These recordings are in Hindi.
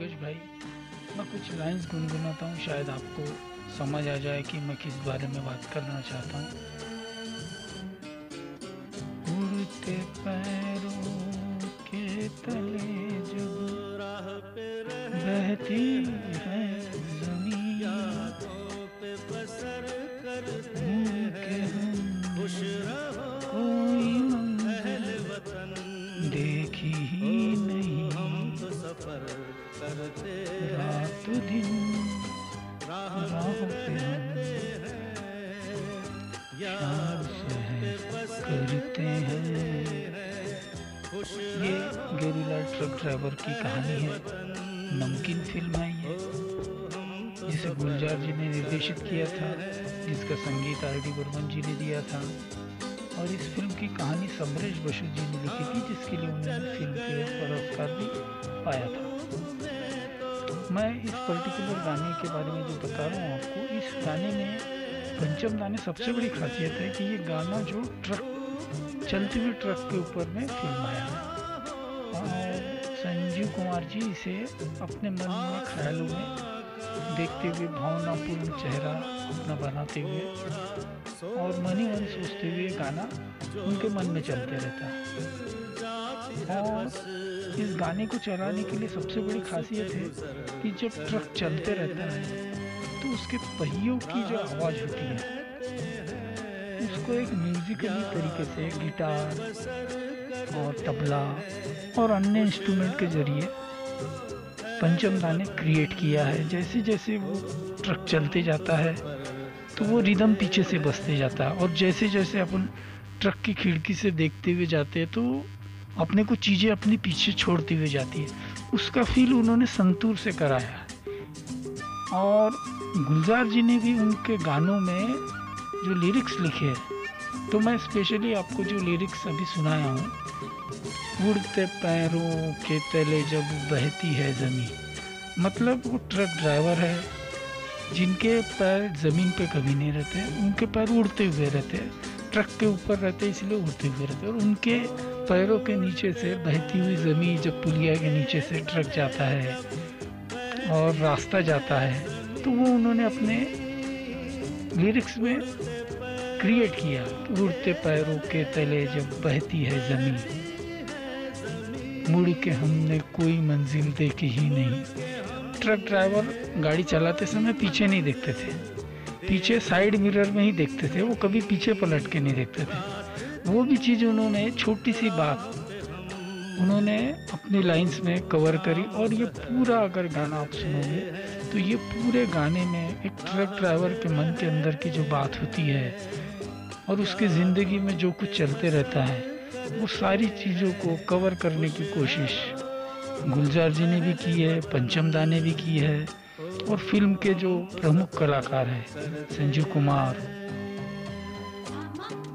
योगेश भाई, मैं कुछ लाइंस गुनगुनाता हूँ, शायद आपको समझ आ जाए कि मैं किस बारे में बात करना चाहता हूँ। उड़ते पैरों के तले जो बहती रात दिन राहों पे है करते हैं। ये गेरिला ट्रक ड्राइवर की कहानी है। नमकीन फ़िल्म है। ये जिसे गुलजार जी ने निर्देशित किया था जिसका संगीत आर डी बर्मन जी ने दिया था। और इस फ़िल्म की कहानी समरेश बसु जी ने लिखी थी जिसके लिए उन्होंने फ़िल्म फेयर पुरस्कार भी पाया था। मैं इस पर्टिकुलर गाने के बारे में जो बता रहा हूँ आपको, इस गाने में पंचम दाने सबसे बड़ी खासियत है कि ये गाना जो ट्रक, चलते हुए ट्रक के ऊपर में फ़िल्म आया है। और संजीव कुमार जी इसे अपने मन में, ख्यालों में देखते हुए भावनापूर्ण चेहरा अपना बनाते हुए और मन ही मन सोचते हुए गाना उनके मन में चलते रहता है। और इस गाने को चलाने के लिए सबसे बड़ी खासियत है कि जब ट्रक चलते रहता है तो उसके पहियों की जो आवाज़ होती है, उसको एक म्यूजिकली तरीके से गिटार और तबला और अन्य इंस्ट्रूमेंट के ज़रिए पंचम दा ने क्रिएट किया है। जैसे जैसे वो ट्रक चलते जाता है तो वो रिदम पीछे से बसते जाता है और जैसे जैसे अपन ट्रक की खिड़की से देखते हुए जाते हैं तो अपने को चीज़ें अपने पीछे छोड़ती हुई जाती है। उसका फील उन्होंने संतूर से कराया और गुलजार जी ने भी उनके गानों में जो लिरिक्स लिखे हैं तो मैं स्पेशली आपको जो लिरिक्स अभी सुनाया हूँ उड़ते पैरों के तले जब बहती है ज़मीन। मतलब वो ट्रक ड्राइवर है, जिनके पैर ज़मीन पे कभी नहीं रहते, उनके पैर उड़ते हुए रहते हैं, ट्रक के ऊपर रहते इसलिए उड़ते हुए रहते और उनके पैरों के नीचे से बहती हुई ज़मीन जब पुलिया के नीचे से ट्रक जाता है और रास्ता जाता है तो वो उन्होंने अपने लिरिक्स में क्रिएट किया, उड़ते पैरों के तले जब बहती है ज़मीन। मुड़ के हमने कोई मंजिल देखी ही नहीं। ट्रक ड्राइवर गाड़ी चलाते समय पीछे नहीं देखते थे। पीछे साइड मिरर में ही देखते थे, वो कभी पीछे पलट के नहीं देखते थे। वो भी चीज़ उन्होंने, छोटी सी बात, उन्होंने अपनी लाइंस में कवर करी और ये पूरा अगर गाना आप सुनोगे तो ये पूरे गाने में एक ट्रक ड्राइवर के मन के अंदर की जो बात होती है और उसकी ज़िंदगी में जो कुछ चलते रहता है वो सारी चीज़ों को कवर करने की कोशिश गुलजार जी ने भी की है, पंचम दा ने भी की है, और फ़िल्म के जो प्रमुख कलाकार हैं, संजीव कुमार,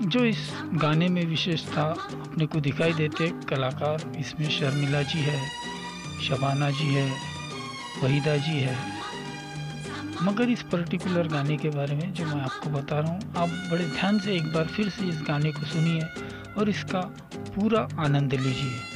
जो इस गाने में विशेषता अपने को दिखाई देते कलाकार, इसमें शर्मिला जी है, शबाना जी है, वहीदा जी है। मगर इस पर्टिकुलर गाने के बारे में जो मैं आपको बता रहा हूँ, आप बड़े ध्यान से एक बार फिर से इस गाने को सुनिए और इसका पूरा आनंद लीजिए।